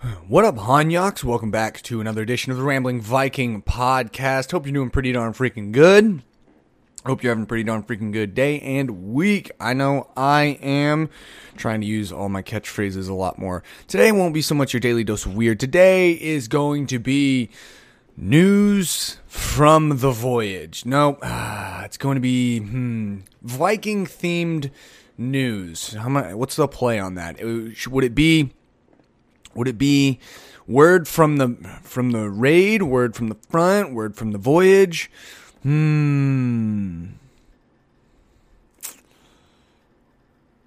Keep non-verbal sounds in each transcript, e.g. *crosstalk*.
What up, Hanyaks? Welcome back to another edition of the Rambling Viking podcast. Hope you're doing pretty darn freaking good. Hope you're having a pretty darn freaking good day and week. I know I am trying to use all my catchphrases a lot more. Today won't be so much your daily dose of weird. Today is going to be news from the voyage. No, *sighs* it's going to be hmm, Viking themed news. How what's the play on that? It- would it be would it be word from the from the raid, word from the front, word from the voyage? Hmm.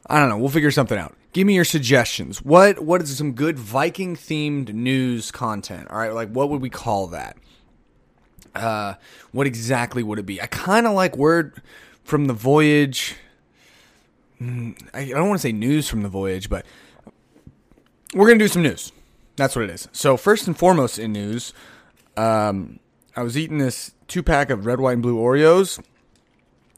I don't know. We'll figure something out. Give me your suggestions. What what is some good Viking themed news content? All right, like what would we call that? Uh, what exactly would it be? I kind of like word from the voyage. Hmm, I I don't want to say news from the voyage, but we're gonna do some news. That's what it is. So first and foremost in news, um, I was eating this two pack of red, white, and blue Oreos.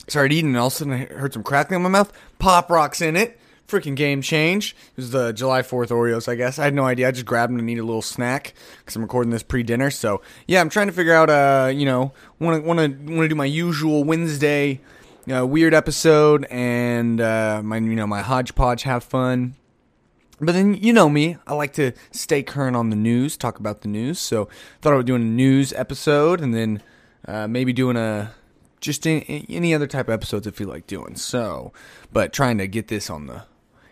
Started eating, and all of a sudden I heard some crackling in my mouth. Pop rocks in it. Freaking game change. It was the July Fourth Oreos, I guess. I had no idea. I just grabbed them to need a little snack because I'm recording this pre-dinner. So yeah, I'm trying to figure out. Uh, you know, want to want to want to do my usual Wednesday uh, weird episode and uh, my you know my hodgepodge have fun. But then you know me, I like to stay current on the news, talk about the news. So thought I would do a news episode, and then uh, maybe doing a just any, any other type of episodes I feel like doing. So, but trying to get this on the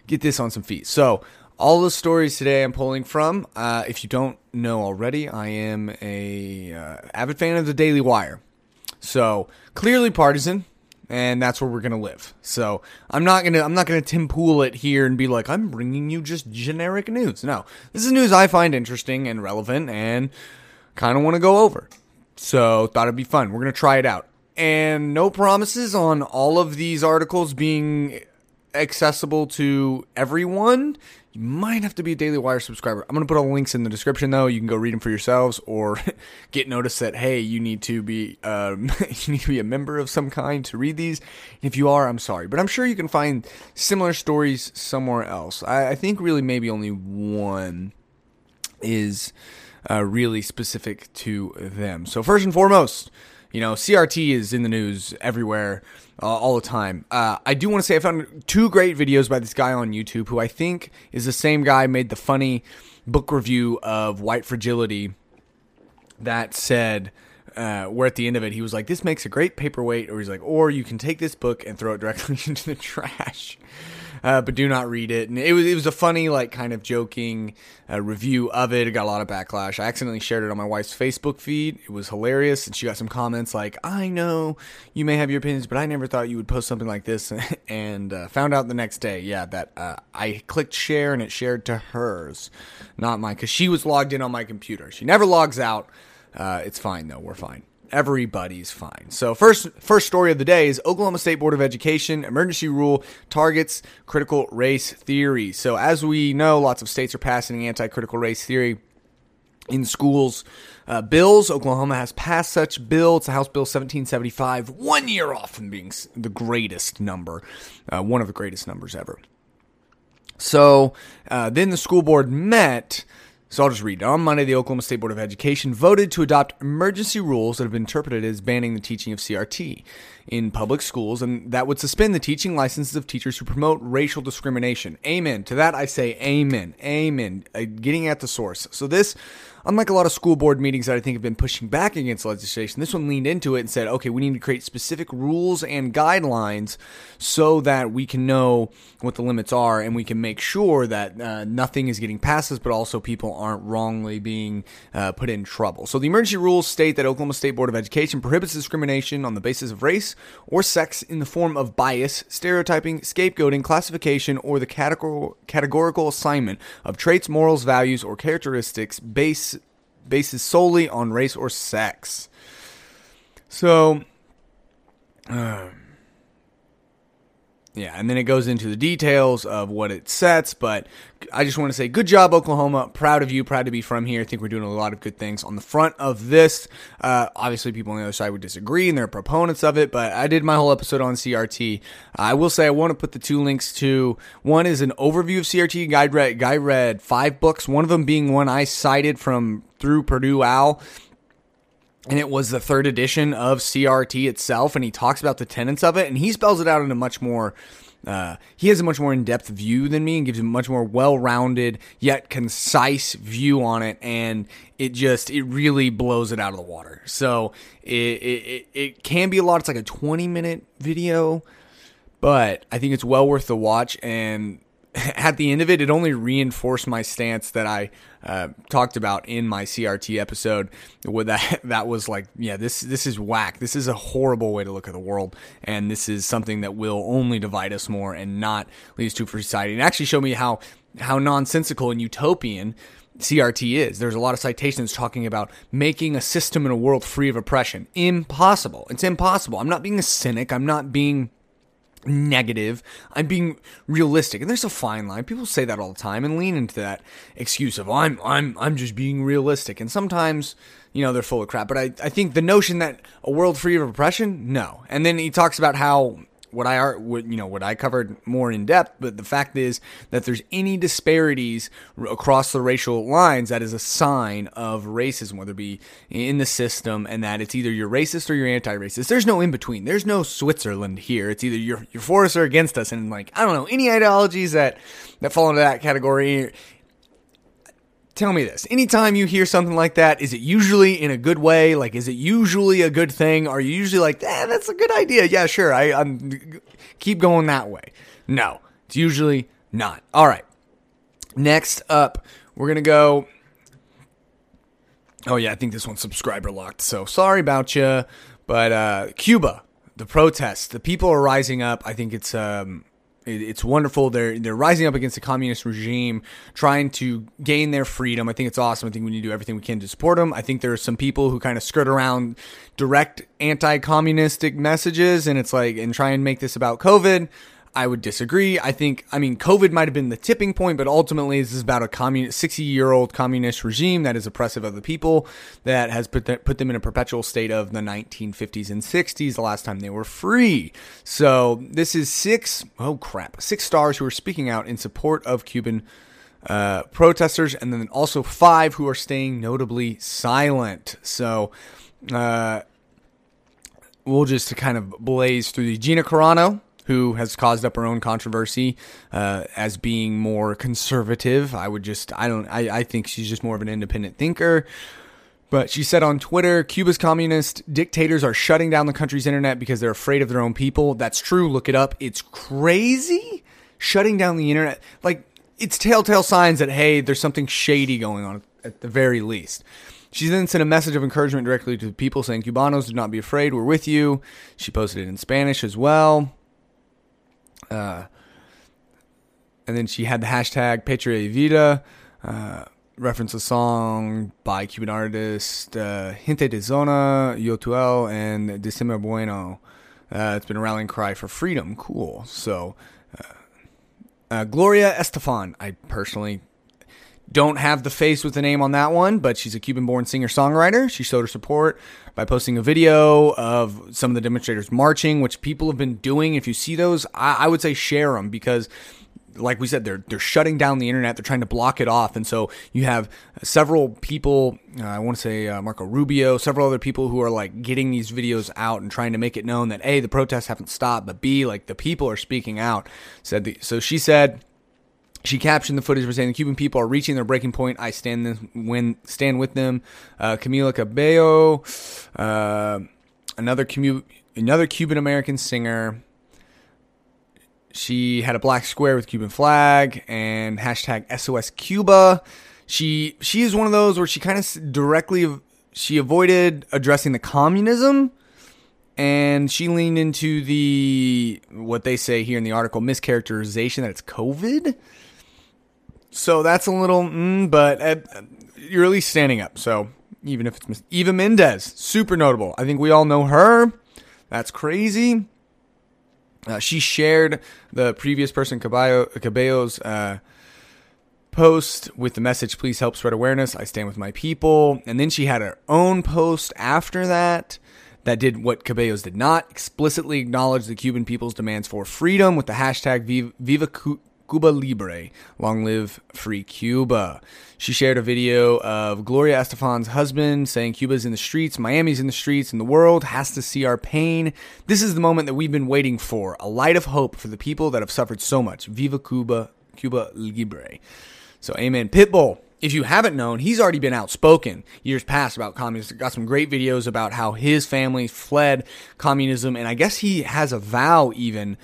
get this on some feet. So all the stories today I'm pulling from. Uh, if you don't know already, I am a uh, avid fan of the Daily Wire. So clearly partisan, and that's where we're gonna live. So I'm not gonna I'm not gonna Tim Pool it here and be like I'm bringing you just generic news. No, this is news I find interesting and relevant and kind of want to go over. So thought it'd be fun. We're gonna try it out, and no promises on all of these articles being accessible to everyone. You might have to be a Daily Wire subscriber. I'm going to put all the links in the description, though. You can go read them for yourselves, or *laughs* get notice that hey, you need to be um, *laughs* you need to be a member of some kind to read these. If you are, I'm sorry, but I'm sure you can find similar stories somewhere else. I, I think really maybe only one is uh, really specific to them. So first and foremost, you know, CRT is in the news everywhere uh, all the time. Uh, I do want to say I found two great videos by this guy on YouTube who I think is the same guy made the funny book review of White Fragility that said uh, where at the end of it he was like this makes a great paperweight or he's like or you can take this book and throw it directly *laughs* into the trash uh, but do not read it. And it was, it was a funny like kind of joking uh, review of it. It got a lot of backlash. I accidentally shared it on my wife's facebook feed. It was hilarious and she got some comments like i know you may have your opinions but i never thought you would post something like this. *laughs* And uh, found out the next day yeah that uh, i clicked share and it shared to hers not mine because she was logged in on my computer. She never logs out. Uh, it's fine though. We're fine. Everybody's fine. So first, first story of the day is Oklahoma State Board of Education emergency rule targets critical race theory. So as we know, lots of states are passing anti-critical race theory in schools. Uh, bills. Oklahoma has passed such bill. It's a House Bill 1775, one year off from being the greatest number, uh, one of the greatest numbers ever. So uh, then the school board met. So I'll just read. On Monday, the Oklahoma State Board of Education voted to adopt emergency rules that have been interpreted as banning the teaching of CRT in public schools, and that would suspend the teaching licenses of teachers who promote racial discrimination. Amen. To that, I say amen. Amen. Uh, getting at the source. So this, unlike a lot of school board meetings that I think have been pushing back against legislation, this one leaned into it and said, okay, we need to create specific rules and guidelines so that we can know what the limits are and we can make sure that uh, nothing is getting past us, but also people aren't wrongly being uh, put in trouble. So the emergency rules state that Oklahoma State Board of Education prohibits discrimination on the basis of race or sex in the form of bias, stereotyping, scapegoating, classification, or the categor- categorical assignment of traits, morals, values, or characteristics base basis solely on race or sex. So, uh, yeah, and then it goes into the details of what it sets. But I just want to say, good job, Oklahoma. Proud of you. Proud to be from here. I think we're doing a lot of good things on the front of this. Uh, obviously, people on the other side would disagree, and they're proponents of it. But I did my whole episode on CRT. I will say I want to put the two links to one is an overview of CRT. Guy read, guy read five books. One of them being one I cited from through Purdue Owl and it was the third edition of CRT itself, and he talks about the tenets of it, and he spells it out in a much more. Uh, he has a much more in-depth view than me, and gives a much more well-rounded yet concise view on it, and it just it really blows it out of the water. So it it, it can be a lot. It's like a twenty-minute video, but I think it's well worth the watch. And *laughs* at the end of it, it only reinforced my stance that I uh, talked about in my CRT episode. With that, *laughs* that was like, yeah, this this is whack. This is a horrible way to look at the world, and this is something that will only divide us more and not lead us to free society. And actually, show me how how nonsensical and utopian CRT is. There's a lot of citations talking about making a system in a world free of oppression. Impossible. It's impossible. I'm not being a cynic. I'm not being negative. I'm being realistic. And there's a fine line. People say that all the time and lean into that excuse of I'm I'm I'm just being realistic. And sometimes, you know, they're full of crap. But I, I think the notion that a world free of oppression, no. And then he talks about how what I are what you know what I covered more in depth, but the fact is that there's any disparities across the racial lines that is a sign of racism, whether it be in the system, and that it's either you're racist or you're anti-racist. There's no in between. There's no Switzerland here. It's either you're you're for us or against us, and like I don't know any ideologies that that fall into that category tell me this. Anytime you hear something like that is it usually in a good way? Like is it usually a good thing? Are you usually like eh, that's a good idea. Yeah sure. I, i'm keep going that way. No. It's usually not. All right. Next up we're gonna go oh yeah i think this one's subscriber locked so sorry about you but uh cuba the protests the people are rising up. I think it's um it's wonderful. They're they're rising up against the communist regime, trying to gain their freedom. I think it's awesome. I think we need to do everything we can to support them. I think there are some people who kind of skirt around direct anti-communistic messages, and it's like and try and make this about COVID. I would disagree. I think, I mean, COVID might have been the tipping point, but ultimately this is about a communist, 60 year old communist regime that is oppressive of the people, that has put, the, put them in a perpetual state of the 1950s and 60s, the last time they were free. So this is six, oh crap, six stars who are speaking out in support of Cuban uh, protesters, and then also five who are staying notably silent. So, uh, we'll just kind of blaze through the Gina Carano who has caused up her own controversy uh, as being more conservative. I would just, I don't, I, I think she's just more of an independent thinker. But she said on Twitter, Cuba's communist dictators are shutting down the country's internet because they're afraid of their own people. That's true. Look it up. It's crazy. Shutting down the internet. Like, it's telltale signs that, hey, there's something shady going on at the very least. She then sent a message of encouragement directly to the people saying, Cubanos, do not be afraid. We're with you. She posted it in Spanish as well. Uh, and then she had the hashtag Patria Vida, uh, reference a song by Cuban artist uh, Gente de Zona, Yotuel, and Descemer Bueno. Uh, it's been a rallying cry for freedom. Cool. So, uh, uh, Gloria Estefan, I personally don't have the face with the name on that one, but she's a Cuban born singer songwriter. She showed her support by posting a video of some of the demonstrators marching, which people have been doing. If you see those, I, I would say share them because like we said, they're they're shutting down the internet. They're trying to block it off, and so you have several people. Uh, I want to say uh, Marco Rubio, several other people who are like getting these videos out and trying to make it known that a the protests haven't stopped, but b like the people are speaking out. Said the, so. She said she captioned the footage by saying the Cuban people are reaching their breaking point. I stand when stand with them. Uh, Camila Cabello, uh, another commu- another Cuban American singer. She had a black square with Cuban flag and hashtag SOS Cuba. She she is one of those where she kind of directly she avoided addressing the communism and she leaned into the what they say here in the article mischaracterization that it's COVID. So that's a little, mm, but uh, you're at least standing up. So even if it's Eva Mendes, super notable. I think we all know her. That's crazy. Uh, she shared the previous person Caballo, Cabello's uh, post with the message, "Please help spread awareness. I stand with my people." And then she had her own post after that that did what Cabello's did not explicitly acknowledge the Cuban people's demands for freedom with the hashtag Viva Cuba Libre, long live free Cuba. She shared a video of Gloria Estefan's husband saying Cuba's in the streets, Miami's in the streets, and the world has to see our pain. This is the moment that we've been waiting for, a light of hope for the people that have suffered so much. Viva Cuba, Cuba Libre. So amen. Pitbull if you haven't known, he's already been outspoken years past about communism. Got some great videos about how his family fled communism, and I guess he has a vow even.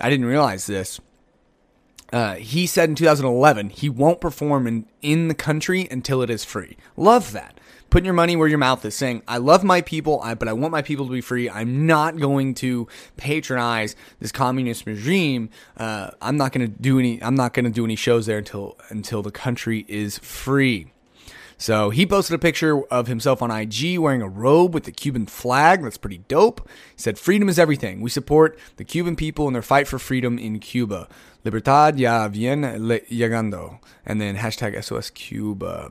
I didn't realize this. Uh, he said in 2011 he won't perform in, in the country until it is free. Love that putting your money where your mouth is, saying, I love my people, but I want my people to be free. I'm not going to patronize this communist regime. Uh, I'm not going to do any. I'm not going to do any shows there until until the country is free. So he posted a picture of himself on IG wearing a robe with the Cuban flag. That's pretty dope. He said, Freedom is everything. We support the Cuban people in their fight for freedom in Cuba. Libertad ya viene llegando. And then hashtag SOS Cuba.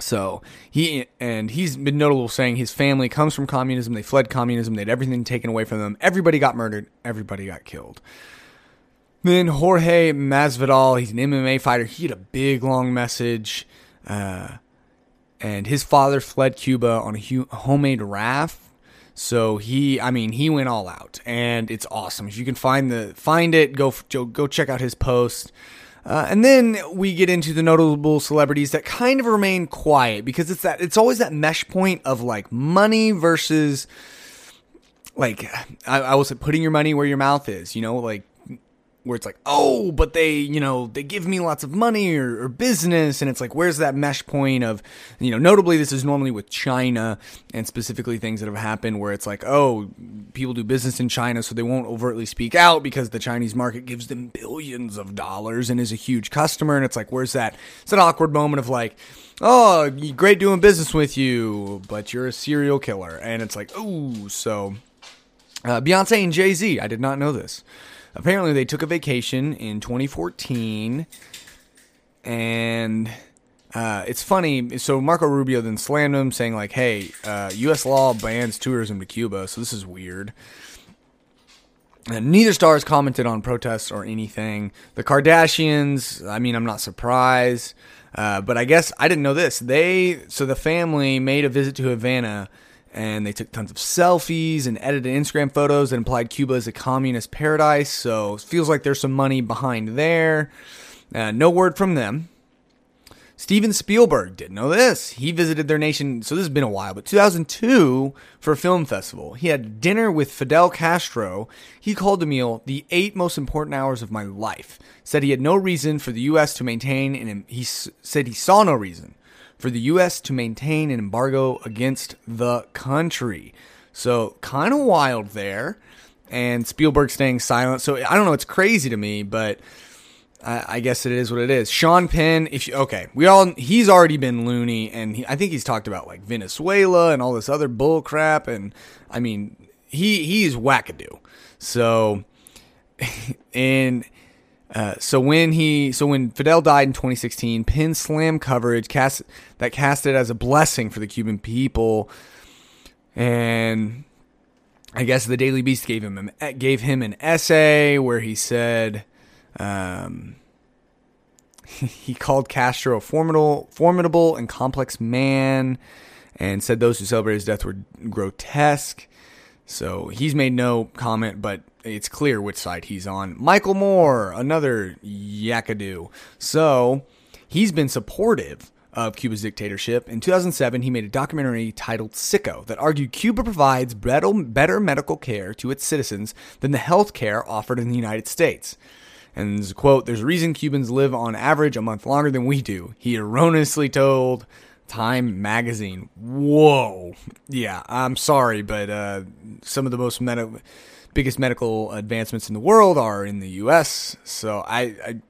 So he and he's been notable saying his family comes from communism. They fled communism. They had everything taken away from them. Everybody got murdered. Everybody got killed. Then Jorge Masvidal, he's an MMA fighter. He had a big long message, uh, and his father fled Cuba on a, hu- homemade raft. So he, I mean, he went all out, and it's awesome. If you can find the find it, go go check out his post. Uh, and then we get into the notable celebrities that kind of remain quiet because it's that it's always that mesh point of like money versus like I, I was putting your money where your mouth is. You know, like where it's like, oh, but they, you know, they give me lots of money or, or, business. And it's like, where's that mesh point of, you know, notably, this is normally with China and specifically things that have happened where it's like, oh, people do business in China, so they won't overtly speak out because the Chinese market gives them billions of dollars and is a huge customer. And it's like, where's that? It's an awkward moment of like, oh, great doing business with you, but you're a serial killer. And it's like, oh, so. Uh, Beyonce and Jay Z. I did not know this apparently they took a vacation in 2014 and uh, it's funny. So Marco Rubio then slammed him, saying like, "Hey, uh, U.S. law bans tourism to Cuba, so this is weird." And neither star has commented on protests or anything. The Kardashians, I mean, I'm not surprised, uh, but I guess I didn't know this. They so the family made a visit to Havana and they took tons of selfies and edited Instagram photos that implied Cuba is a communist paradise. So it feels like there's some money behind there. Uh, no word from them. Steven Spielberg didn't know this. He visited their nation, so this has been a while, but 2002 for a film festival. He had dinner with Fidel Castro. He called the meal the eight most important hours of my life. Said he had no reason for the U.S. to maintain, and he said he saw no reason for the U.S. to maintain an embargo against the country. So, kind of wild there. And Spielberg staying silent. So, I don't know. It's crazy to me, but I, I guess it is what it is. Sean Penn, if you, okay, we all, he's already been loony, and he, I think he's talked about like Venezuela and all this other bull crap. And I mean, he, he's wackadoo. So, *laughs* and uh, so when he, so when Fidel died in 2016, Penn slam coverage cast that cast it as a blessing for the Cuban people, and I guess the Daily Beast gave him gave him an essay where he said, um, *laughs* he called Castro a formidable, formidable and complex man, and said those who celebrate his death were grotesque. So he's made no comment, but it's clear which side he's on. Michael Moore, another yakadoo. So he's been supportive of Cuba's dictatorship. In 2007, he made a documentary titled Sicko that argued Cuba provides better medical care to its citizens than the health care offered in the United States. And quote, there's a reason Cubans live on average a month longer than we do. He erroneously told Time magazine. Whoa. Yeah, I'm sorry, but uh, some of the most med- biggest medical advancements in the world are in the U.S. So I, I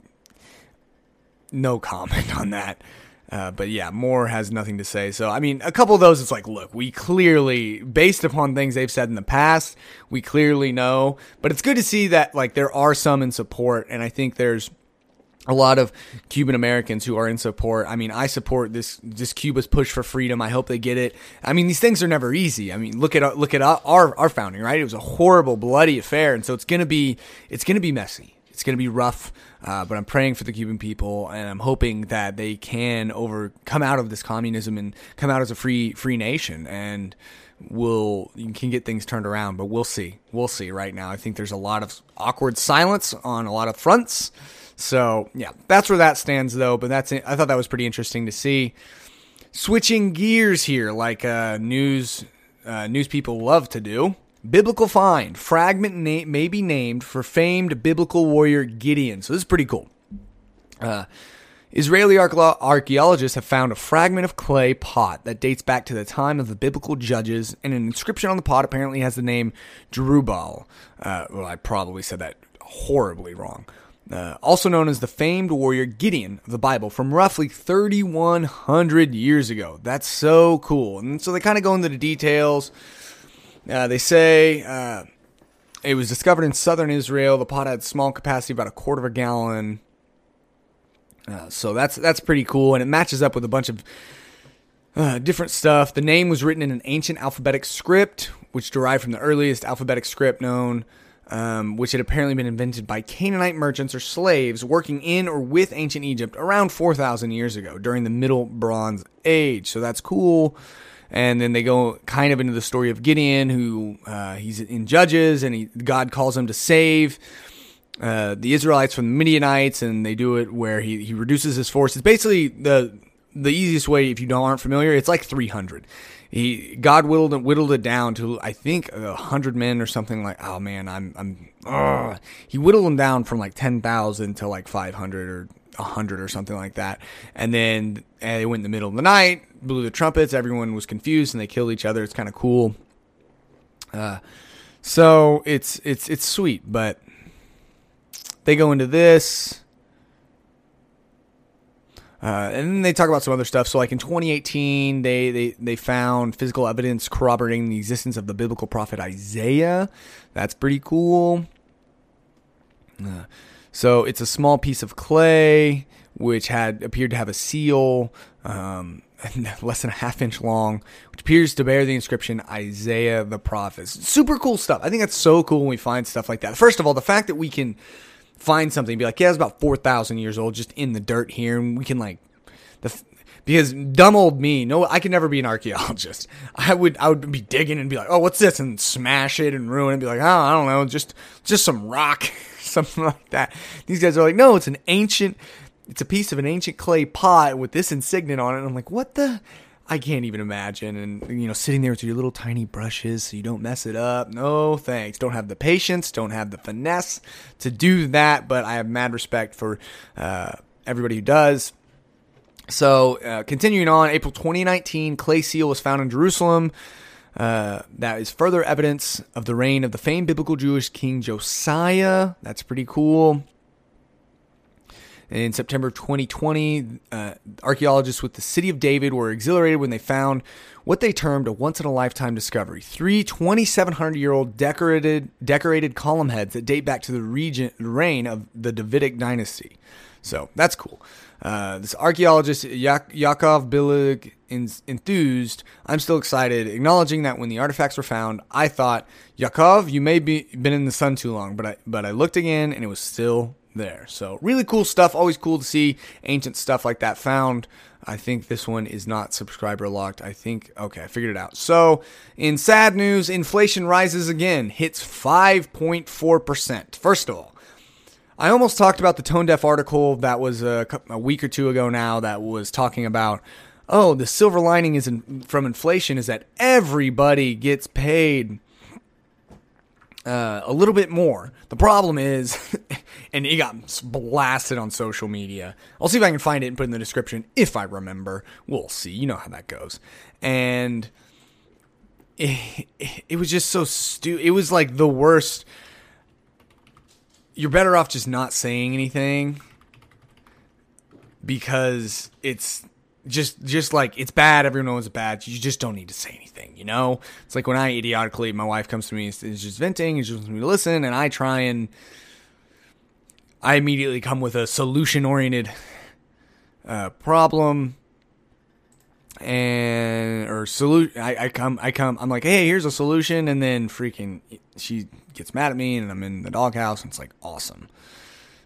no comment on that. Uh, but yeah, Moore has nothing to say. So, I mean, a couple of those, it's like, look, we clearly, based upon things they've said in the past, we clearly know. But it's good to see that, like, there are some in support. And I think there's a lot of Cuban Americans who are in support. I mean, I support this this Cuba's push for freedom. I hope they get it. I mean, these things are never easy. I mean, look at look at our our founding, right? It was a horrible, bloody affair, and so it's gonna be it's gonna be messy. It's gonna be rough. Uh, but I'm praying for the Cuban people, and I'm hoping that they can over come out of this communism and come out as a free free nation, and will you can get things turned around. But we'll see. We'll see. Right now, I think there's a lot of awkward silence on a lot of fronts. So yeah, that's where that stands though. But that's I thought that was pretty interesting to see. Switching gears here, like uh, news uh, news people love to do. Biblical find fragment na- may be named for famed biblical warrior Gideon. So this is pretty cool. Uh, Israeli archaeologists have found a fragment of clay pot that dates back to the time of the biblical judges, and an inscription on the pot apparently has the name Jerubbaal. Uh, well, I probably said that horribly wrong uh, also known as the famed warrior Gideon of the Bible from roughly 3,100 years ago. That's so cool. And so they kind of go into the details. Uh, they say uh, it was discovered in southern Israel. The pot had small capacity, about a quarter of a gallon. Uh, so that's that's pretty cool, and it matches up with a bunch of uh, different stuff. The name was written in an ancient alphabetic script, which derived from the earliest alphabetic script known um, which had apparently been invented by Canaanite merchants or slaves working in or with ancient Egypt around 4,000 years ago during the Middle Bronze Age. So that's cool. And then they go kind of into the story of Gideon, who uh, he's in Judges, and he, God calls him to save uh, the Israelites from the Midianites, and they do it where he, he reduces his force. It's basically the the easiest way if you don't aren't familiar. It's like 300 he God whittled it, whittled it down to I think a hundred men or something like. Oh man, I'm I'm. Ugh. He whittled them down from like ten thousand to like five hundred or hundred or something like that. And then and they went in the middle of the night, blew the trumpets. Everyone was confused and they killed each other. It's kind of cool. Uh, so it's it's it's sweet, but they go into this. Uh, and then they talk about some other stuff. So, like in 2018, they, they, they found physical evidence corroborating the existence of the biblical prophet Isaiah. That's pretty cool. Uh, so, it's a small piece of clay which had appeared to have a seal, um, *laughs* less than a half inch long, which appears to bear the inscription Isaiah the prophet. Super cool stuff. I think that's so cool when we find stuff like that. First of all, the fact that we can find something, be like, yeah, it's about four thousand years old, just in the dirt here, and we can like the because dumb old me, no, I could never be an *laughs* archaeologist. I would, I would be digging and be like, oh, what's this, and smash it and ruin it, and be like, oh, I don't know, just, just some rock, *laughs* something like that. These guys are like, no, it's an ancient, it's a piece of an ancient clay pot with this insignia on it. And I'm like, what the? I can't even imagine. And, you know, sitting there with your little tiny brushes so you don't mess it up. No, thanks. Don't have the patience, don't have the finesse to do that. But I have mad respect for uh, everybody who does. So, uh, continuing on, April 2019, clay seal was found in Jerusalem. Uh, that is further evidence of the reign of the famed biblical Jewish king Josiah. That's pretty cool. In September 2020, uh, archaeologists with the city of David were exhilarated when they found what they termed a once in a lifetime discovery three 2,700 year old decorated, decorated column heads that date back to the region, reign of the Davidic dynasty. So that's cool. Uh, this archaeologist Jak- Yakov Billig enthused. I'm still excited, acknowledging that when the artifacts were found, I thought, Yakov, you may be been in the sun too long, but I but I looked again and it was still there. So really cool stuff. Always cool to see ancient stuff like that found. I think this one is not subscriber locked. I think, okay, I figured it out. So, in sad news, inflation rises again, hits 5.4%. First of all, I almost talked about the tone deaf article that was a, a, week or two ago now that was talking about, oh, the silver lining is in, from inflation is that everybody gets paid uh, a little bit more. The problem is, *laughs* and it got blasted on social media. I'll see if I can find it and put it in the description if I remember. We'll see. You know how that goes. And it, it was just so stupid. It was like the worst. You're better off just not saying anything because it's just just like it's bad everyone knows it's bad you just don't need to say anything you know it's like when i idiotically my wife comes to me and is just venting and just wants me to listen and i try and i immediately come with a solution oriented uh, problem and or solution I, I come i come i'm like hey here's a solution and then freaking she gets mad at me and i'm in the doghouse and it's like awesome.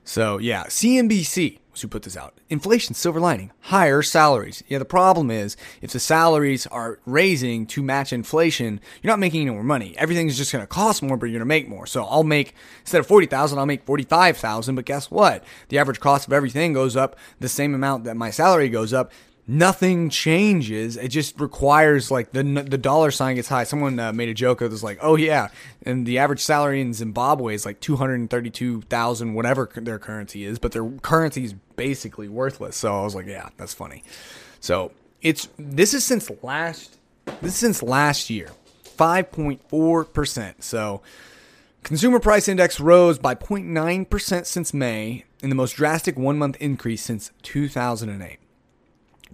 So yeah cnbc who put this out. Inflation, silver lining, higher salaries. Yeah, the problem is if the salaries are raising to match inflation, you're not making any more money. Everything's just going to cost more, but you're going to make more. So I'll make instead of forty thousand, I'll make forty five thousand. But guess what? The average cost of everything goes up the same amount that my salary goes up nothing changes. It just requires like the the dollar sign gets high. Someone uh, made a joke of was like, oh yeah, and the average salary in Zimbabwe is like two hundred thirty two thousand, whatever their currency is, but their currency is basically worthless. So I was like, yeah, that's funny. So it's this is since last this is since last year, five point four percent. So. Consumer price index rose by 0.9% since May, in the most drastic one month increase since 2008.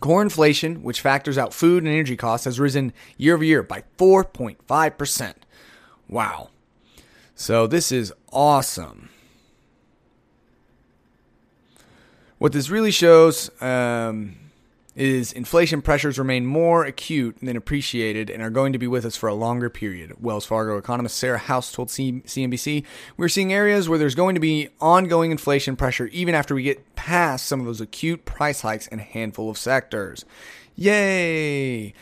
Core inflation, which factors out food and energy costs, has risen year over year by 4.5%. Wow. So this is awesome. What this really shows um, is inflation pressures remain more acute than appreciated and are going to be with us for a longer period. Wells Fargo economist Sarah House told CNBC, We're seeing areas where there's going to be ongoing inflation pressure even after we get past some of those acute price hikes in a handful of sectors. Yay!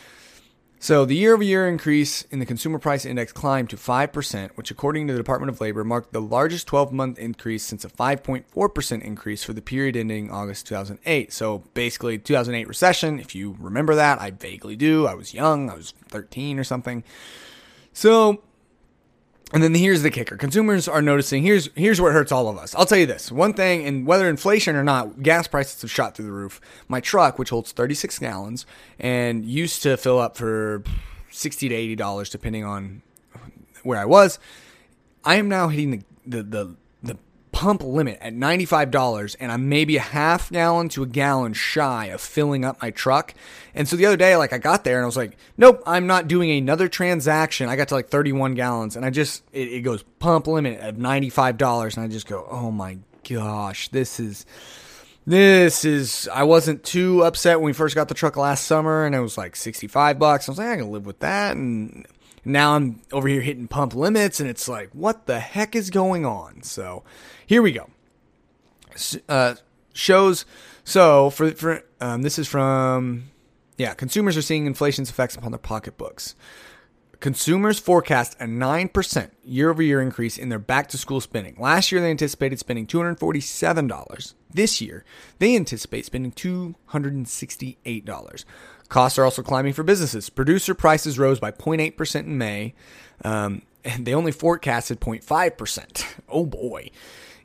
So the year-over-year increase in the consumer price index climbed to 5%, which according to the Department of Labor marked the largest 12-month increase since a 5.4% increase for the period ending August 2008. So basically 2008 recession, if you remember that, I vaguely do. I was young, I was 13 or something. So and then here's the kicker. Consumers are noticing here's here's what hurts all of us. I'll tell you this. One thing, and whether inflation or not, gas prices have shot through the roof. My truck, which holds 36 gallons and used to fill up for 60 to 80 dollars depending on where I was, I am now hitting the the, the pump limit at $95 and I'm maybe a half gallon to a gallon shy of filling up my truck. And so the other day, like I got there and I was like, nope, I'm not doing another transaction. I got to like 31 gallons and I just, it, it goes pump limit at $95 and I just go, oh my gosh, this is, this is, I wasn't too upset when we first got the truck last summer and it was like 65 bucks. I was like, I can live with that. And now I'm over here hitting pump limits and it's like, what the heck is going on? So, here we go. Uh, shows. So for for um, this is from yeah, consumers are seeing inflation's effects upon their pocketbooks. Consumers forecast a 9% year over year increase in their back to school spending. Last year, they anticipated spending $247. This year, they anticipate spending $268. Costs are also climbing for businesses. Producer prices rose by 0.8% in May, um, and they only forecasted 0.5%. *laughs* Oh boy.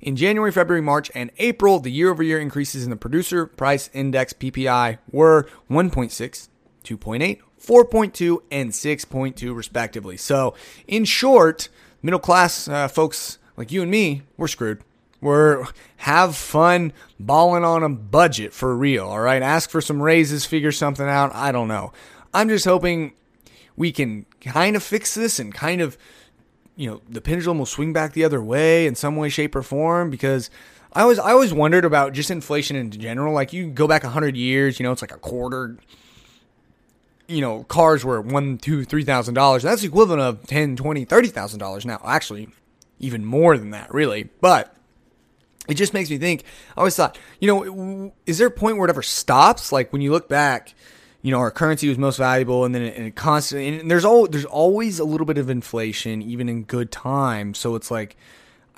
In January, February, March, and April, the year over year increases in the producer price index PPI were 1.6, 2.8, 4.2, and 6.2, respectively. So, in short, middle class uh, folks like you and me, we're screwed. We're have fun balling on a budget for real, all right? Ask for some raises, figure something out. I don't know. I'm just hoping we can kind of fix this and kind of you know the pendulum will swing back the other way in some way, shape, or form because I always I always wondered about just inflation in general. Like you go back hundred years, you know, it's like a quarter. You know, cars were one, two, three thousand dollars. That's the equivalent of ten, twenty, thirty thousand dollars now. Actually, even more than that, really. But it just makes me think. I always thought, you know, is there a point where it ever stops? Like when you look back, you know, our currency was most valuable, and then it, and it constantly and there's all there's always a little bit of inflation, even in good times. So it's like,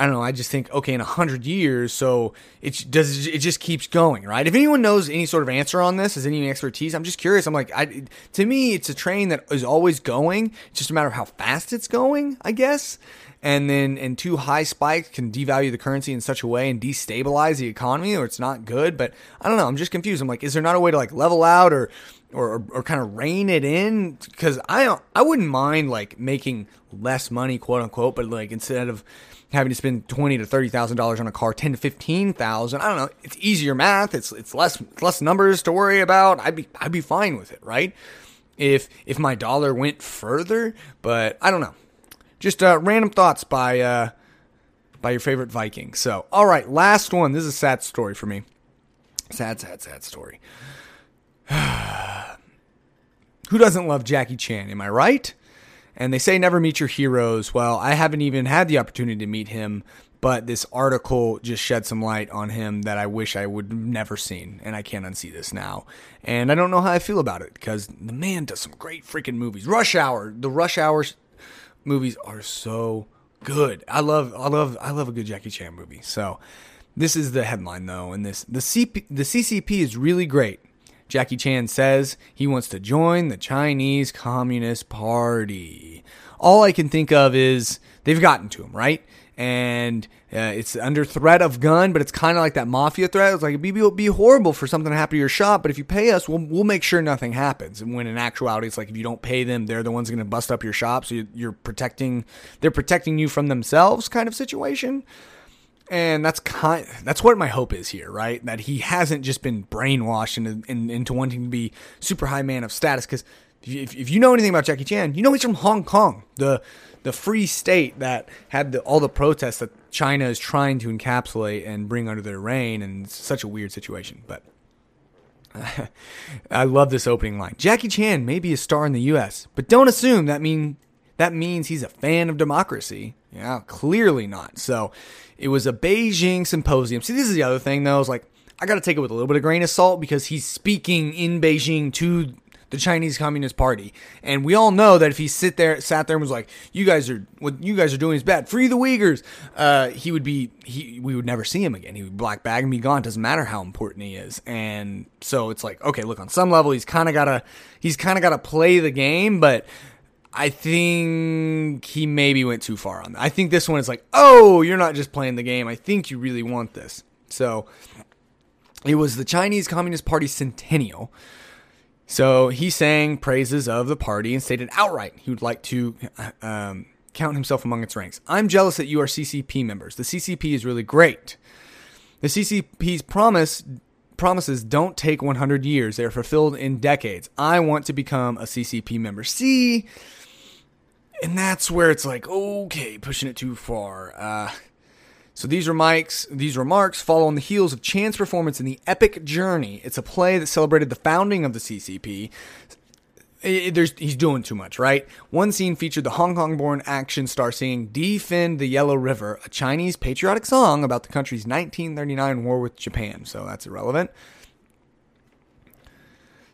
I don't know. I just think, okay, in a hundred years, so it does it just keeps going, right? If anyone knows any sort of answer on this, has any expertise, I'm just curious. I'm like, I, to me, it's a train that is always going. It's just a matter of how fast it's going, I guess. and then and two high spikes can devalue the currency in such a way and destabilize the economy, or it's not good. But I don't know. I'm just confused. I'm like, is there not a way to like level out or or, or, or kind of rein it in because I I wouldn't mind like making less money, quote unquote, but like instead of having to spend twenty to thirty thousand dollars on a car, ten to fifteen thousand. I don't know. It's easier math. It's it's less less numbers to worry about. I'd be I'd be fine with it, right? If if my dollar went further, but I don't know. Just uh, random thoughts by uh, by your favorite Viking. So, all right, last one. This is a sad story for me. Sad, sad, sad story. *sighs* Who doesn't love Jackie Chan? Am I right? And they say never meet your heroes. Well, I haven't even had the opportunity to meet him, but this article just shed some light on him that I wish I would never seen, and I can't unsee this now. And I don't know how I feel about it because the man does some great freaking movies. Rush Hour, the Rush Hour movies are so good. I love, I love, I love a good Jackie Chan movie. So this is the headline though, and this the CP, the CCP is really great. Jackie Chan says he wants to join the Chinese Communist Party. All I can think of is they've gotten to him, right? And uh, it's under threat of gun, but it's kind of like that mafia threat. It's like it'd be, be horrible for something to happen to your shop, but if you pay us, we'll, we'll make sure nothing happens. And when in actuality, it's like if you don't pay them, they're the ones going to bust up your shop. So you're protecting, they're protecting you from themselves, kind of situation and that's kind that's what my hope is here right that he hasn't just been brainwashed into, in, into wanting to be super high man of status because if, if you know anything about jackie chan you know he's from hong kong the the free state that had the, all the protests that china is trying to encapsulate and bring under their reign and it's such a weird situation but *laughs* I love this opening line. Jackie Chan may be a star in the U.S., but don't assume that mean that means he's a fan of democracy. Yeah, clearly not. So it was a Beijing symposium. See, this is the other thing though. Is like I got to take it with a little bit of grain of salt because he's speaking in Beijing to the Chinese Communist Party, and we all know that if he sit there, sat there and was like, "You guys are what you guys are doing is bad. Free the Uyghurs," uh, he would be he we would never see him again. He would black bag and be gone. Doesn't matter how important he is, and so it's like, okay, look, on some level, he's kind of gotta he's kind of gotta play the game, but I think he maybe went too far on that. I think this one is like, oh, you're not just playing the game. I think you really want this. So it was the Chinese Communist Party centennial. So he sang praises of the party and stated outright he would like to um, count himself among its ranks. I'm jealous that you are CCP members. The CCP is really great. The CCP's promise promises don't take 100 years; they are fulfilled in decades. I want to become a CCP member. See and that's where it's like, okay, pushing it too far. Uh, so these remarks, these remarks follow on the heels of Chan's performance in the Epic Journey. It's a play that celebrated the founding of the CCP. It, it, he's doing too much, right? One scene featured the Hong Kong-born action star singing "Defend the Yellow River," a Chinese patriotic song about the country's 1939 war with Japan. So that's irrelevant.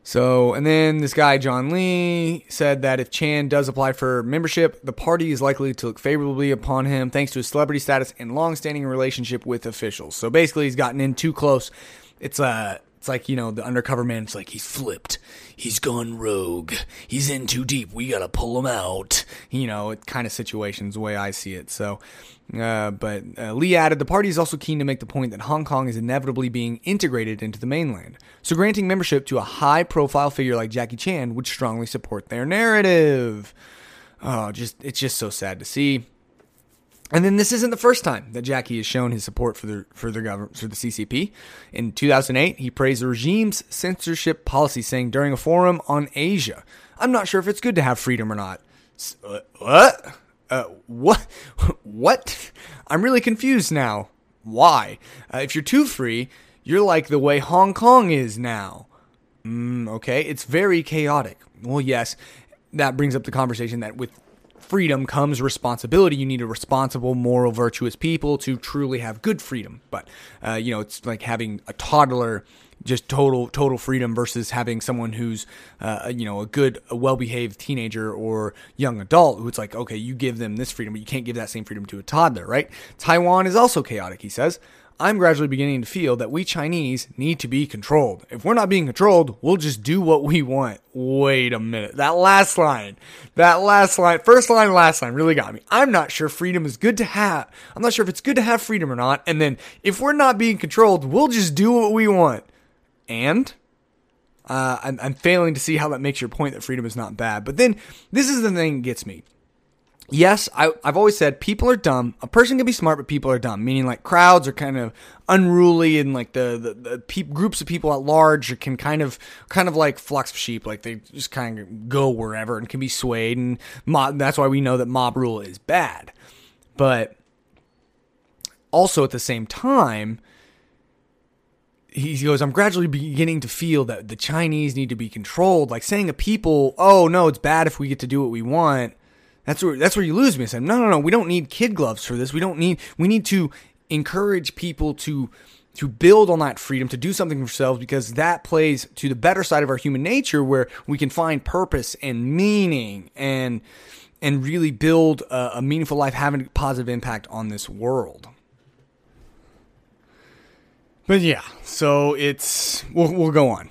So, and then this guy, John Lee, said that if Chan does apply for membership, the party is likely to look favorably upon him thanks to his celebrity status and long-standing relationship with officials. So basically, he's gotten in too close. It's uh, it's like you know the undercover man. It's like he's flipped. He's gone rogue. He's in too deep. We gotta pull him out. You know, it kind of situations the way I see it. So uh, but uh, Lee added the party is also keen to make the point that Hong Kong is inevitably being integrated into the mainland. So granting membership to a high profile figure like Jackie Chan would strongly support their narrative. Oh, just it's just so sad to see. And then this isn't the first time that Jackie has shown his support for the for the government for the CCP. In 2008, he praised the regime's censorship policy, saying during a forum on Asia, "I'm not sure if it's good to have freedom or not." Uh, what? uh, what? *laughs* What? I'm really confused now. Why? Uh, if you're too free, you're like the way Hong Kong is now. Mm, okay, it's very chaotic. Well, yes, that brings up the conversation that with freedom comes responsibility. You need a responsible, moral, virtuous people to truly have good freedom. But, uh, you know, it's like having a toddler just total total freedom versus having someone who's uh, you know a good a well-behaved teenager or young adult who it's like okay you give them this freedom but you can't give that same freedom to a toddler right taiwan is also chaotic he says I'm gradually beginning to feel that we Chinese need to be controlled. If we're not being controlled, we'll just do what we want. Wait a minute. That last line, that last line, first line, last line really got me. I'm not sure freedom is good to have. I'm not sure if it's good to have freedom or not. And then if we're not being controlled, we'll just do what we want. And uh, I'm, I'm failing to see how that makes your point that freedom is not bad. But then this is the thing that gets me yes, I, have always said people are dumb. A person can be smart, but people are dumb. Meaning, like crowds are kind of unruly, and like the the, the pe- groups of people at large can kind of kind of like flocks of sheep. Like they just kind of go wherever and can be swayed. And that's why we know that mob rule is bad. But also at the same time. He goes, I'm gradually beginning to feel that the Chinese need to be controlled. Like saying a people, oh no, it's bad if we get to do what we want that's where that's where you lose me. I said, no, no, no. We don't need kid gloves for this. We don't need. We need to encourage people to to build on that freedom to do something for themselves because that plays to the better side of our human nature where we can find purpose and meaning and and really build a, a meaningful life having a positive impact on this world. But yeah, so it's we'll, we'll go on.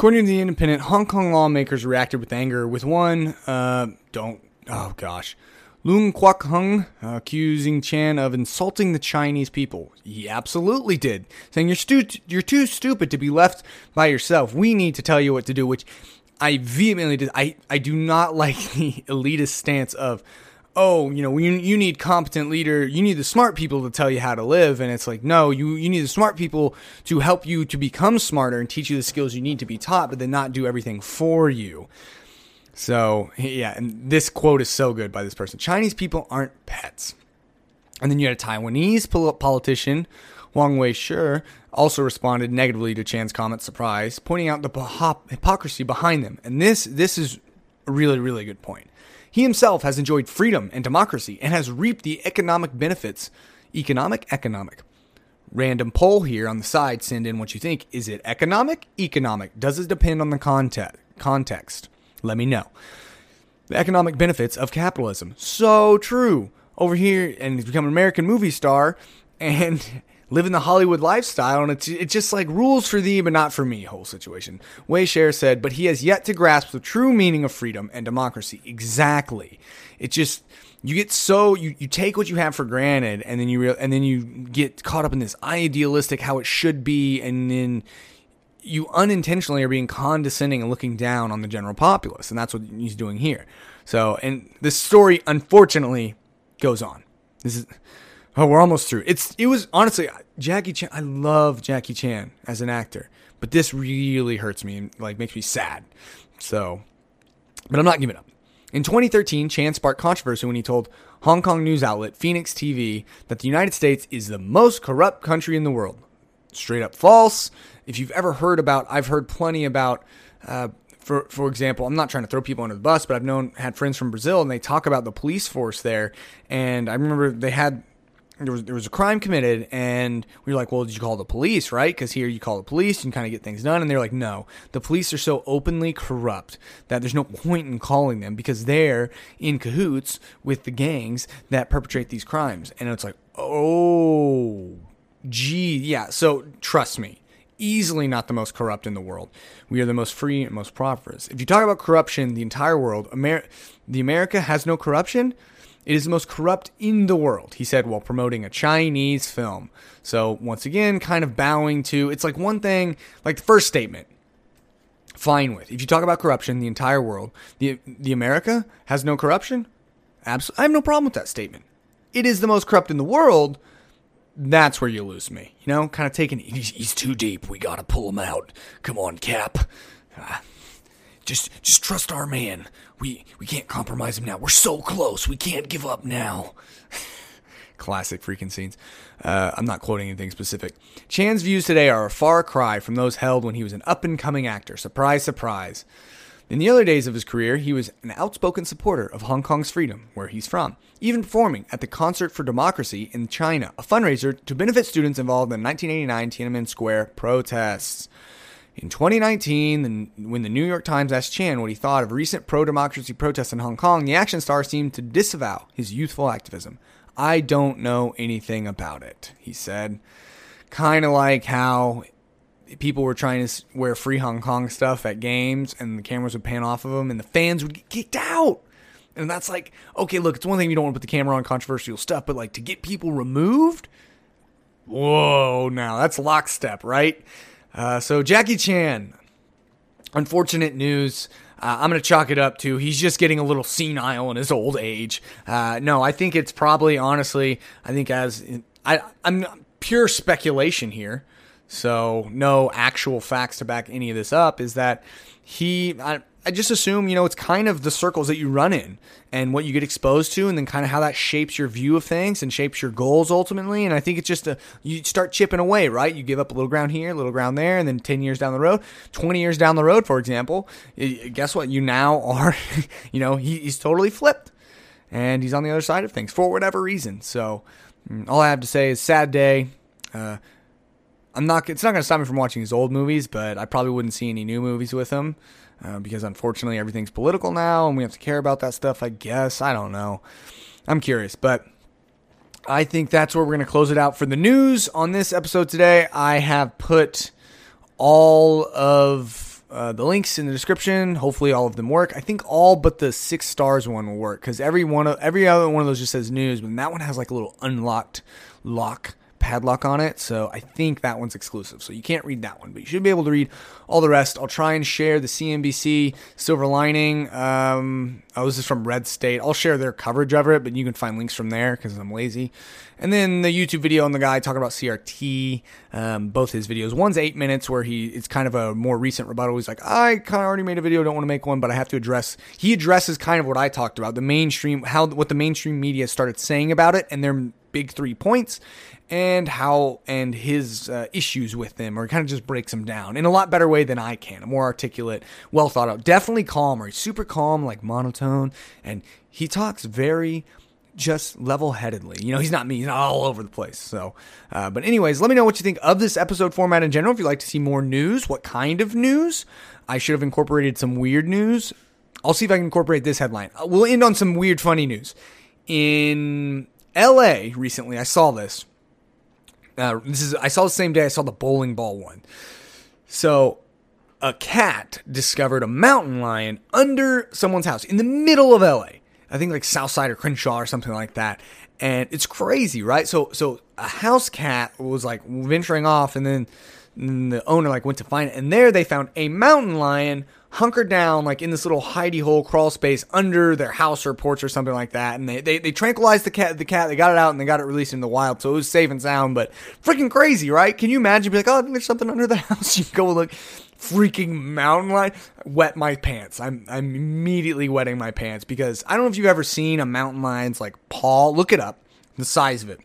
According to the Independent, Hong Kong lawmakers reacted with anger with one, uh, don't, oh gosh, Lung Kwok Hung accusing Chan of insulting the Chinese people. He absolutely did, saying you're, stu- you're too stupid to be left by yourself. We need to tell you what to do, which I vehemently did. I, I do not *laughs* like the elitist stance of, oh, you know, you, you need competent leader, you need the smart people to tell you how to live. And it's like, no, you, you need the smart people to help you to become smarter and teach you the skills you need to be taught, but then not do everything for you. So, yeah, and this quote is so good by this person Chinese people aren't pets. And then you had a Taiwanese politician, Wang Wei-cher, also responded negatively to Chan's comment, surprise, pointing out the hypocrisy behind them. And this this is a really, really good point. He himself has enjoyed freedom and democracy and has reaped the economic benefits. Economic, economic. Random poll here on the side. Send in what you think. Is it economic, economic? Does it depend on the context? Context. Let me know. The economic benefits of capitalism. So true. Over here, and he's become an American movie star, and living the Hollywood lifestyle, and it's it's just like rules for thee, but not for me. Whole situation. Wei-cher said, but he has yet to grasp the true meaning of freedom and democracy. Exactly. It just you get so you, you take what you have for granted, and then you real and then you get caught up in this idealistic how it should be, and then you unintentionally are being condescending and looking down on the general populace, and that's what he's doing here. So, and this story unfortunately goes on. This is Oh, we're almost through. It's it was honestly Jackie Chan. I love Jackie Chan as an actor, but this really hurts me and like makes me sad. So, but I'm not giving up. In 2013, Chan sparked controversy when he told Hong Kong news outlet Phoenix TV that the United States is the most corrupt country in the world. Straight up false. If you've ever heard about, I've heard plenty about. Uh, for for example, I'm not trying to throw people under the bus, but I've known had friends from Brazil, and they talk about the police force there. And I remember they had there was there was a crime committed, and we were like, "Well, did you call the police, right? Because here you call the police, can kind of get things done." And they're like, "No, the police are so openly corrupt that there's no point in calling them because they're in cahoots with the gangs that perpetrate these crimes." And it's like, "Oh, gee, yeah." So trust me, easily not the most corrupt in the world. We are the most free and most prosperous. If you talk about corruption, the entire world, Amer- the America has no corruption it is the most corrupt in the world, he said while promoting a Chinese film. So, once again, kind of bowing to it's like one thing, like the first statement, fine with. If you talk about corruption, the entire world, the, the America has no corruption, absolutely, I have no problem with that statement. It is the most corrupt in the world. That's where you lose me. You know, kind of taking, he's, he's too deep. We got to pull him out. Come on, Cap. Ah, just, just trust our man. We we can't compromise him now. We're so close. We can't give up now. *laughs* Classic freaking scenes. Uh, I'm not quoting anything specific. Chan's views today are a far cry from those held when he was an up and coming actor. Surprise, surprise. In the early days of his career, he was an outspoken supporter of Hong Kong's freedom, where he's from, even performing at the Concert for Democracy in China, a fundraiser to benefit students involved in the 1989 Tiananmen Square protests. In 2019, when the New York Times asked Chan what he thought of recent pro democracy protests in Hong Kong, the action star seemed to disavow his youthful activism. I don't know anything about it, he said. Kind of like how people were trying to wear free Hong Kong stuff at games and the cameras would pan off of them and the fans would get kicked out. And that's like, okay, look, it's one thing you don't want to put the camera on controversial stuff, but like to get people removed, whoa, now that's lockstep, right? Uh, so Jackie Chan, unfortunate news. Uh, I'm going to chalk it up to he's just getting a little senile in his old age. Uh, no, I think it's probably honestly, I think as I, I'm pure speculation here. So no actual facts to back any of this up. Is that he? I, I just assume, you know, it's kind of the circles that you run in and what you get exposed to, and then kind of how that shapes your view of things and shapes your goals ultimately. And I think it's just a, you start chipping away, right? You give up a little ground here, a little ground there, and then 10 years down the road, 20 years down the road, for example, guess what? You now *laughs* are, you know, he, he's totally flipped and he's on the other side of things for whatever reason. So mm, all I have to say is sad day. Uh, I'm not. It's not going to stop me from watching his old movies, but I probably wouldn't see any new movies with him uh, because unfortunately everything's political now, and we have to care about that stuff. I guess I don't know. I'm curious, but I think that's where we're going to close it out for the news on this episode today. I have put all of uh, the links in the description. Hopefully, all of them work. I think all but the six stars one will work because every one of every other one of those just says news, but that one has like a little unlocked lock padlock on it. So I think that one's exclusive. So you can't read that one, but you should be able to read all the rest. I'll try and share the CNBC Silver Lining. Um, oh, this is from Red State. I'll share their coverage of it, but you can find links from there because I'm lazy. And then the YouTube video on the guy talking about CRT, um, both his videos. One's eight minutes where he it's kind of a more recent rebuttal. He's like, I kind of already made a video, don't want to make one, but I have to address. He addresses kind of what I talked about, the mainstream, how what the mainstream media started saying about it, and their big three points and how and his uh, issues with them, or kind of just breaks them down in a lot better way than I can. A more articulate, well thought out, definitely calmer. He's super calm, like monotone, and he talks very just level headedly. You know, he's not me, he's not all over the place. So, uh, but, anyways, let me know what you think of this episode format in general. If you'd like to see more news, what kind of news? I should have incorporated some weird news. I'll see if I can incorporate this headline. Uh, we'll end on some weird, funny news. In LA recently, I saw this. Uh, this is I saw the same day I saw the bowling ball one. So a cat discovered a mountain lion under someone's house in the middle of LA. I think like Southside or Crenshaw or something like that. And it's crazy, right? So so a house cat was like venturing off and then and the owner like went to find it and there they found a mountain lion hunkered down like in this little hidey hole crawl space under their house or porch or something like that. And they, they, they tranquilized the cat, the cat, they got it out and they got it released in the wild. So it was safe and sound, but freaking crazy, right? Can you imagine? Be like, oh, there's something under the *laughs* house. You go look, freaking mountain lion. Wet my pants. I'm, I'm immediately wetting my pants because I don't know if you've ever seen a mountain lion's like paw. Look it up, the size of it.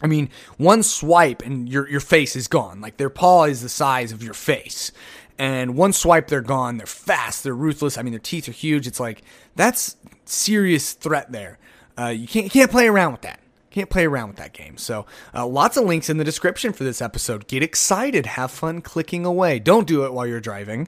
I mean, one swipe and your your face is gone. Like their paw is the size of your face and one swipe they're gone. They're fast. They're ruthless. I mean, their teeth are huge. It's like that's serious threat there. Uh, you can't you can't play around with that. Can't play around with that game. So, uh, lots of links in the description for this episode. Get excited. Have fun clicking away. Don't do it while you're driving.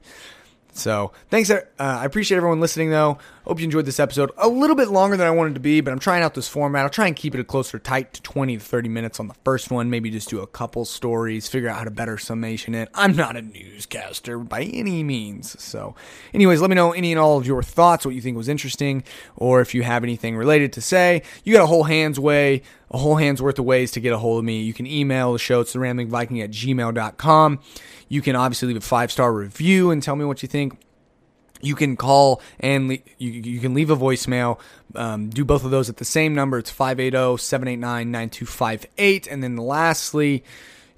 So thanks. Uh, I appreciate everyone listening, though. Hope you enjoyed this episode. A little bit longer than I wanted to be, but I'm trying out this format. I'll try and keep it closer tight to 20 to 30 minutes on the first one. Maybe just do a couple stories, figure out how to better summation it. I'm not a newscaster by any means. So, anyways, let me know any and all of your thoughts, what you think was interesting, or if you have anything related to say. You got a whole hand's way, a whole hand's worth of ways to get a hold of me. You can email the show. It's the Rambling at gmail.com. You can obviously leave a five star review and tell me what you think. You can call and le- you, you can leave a voicemail. Um, do both of those at the same number. It's 580 789 9258. And then lastly,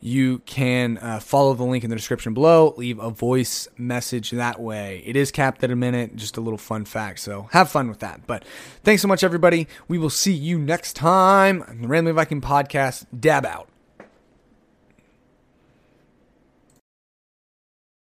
you can uh, follow the link in the description below, leave a voice message that way. It is capped at a minute, just a little fun fact. So have fun with that. But thanks so much, everybody. We will see you next time on the Rambling Viking podcast. Dab out.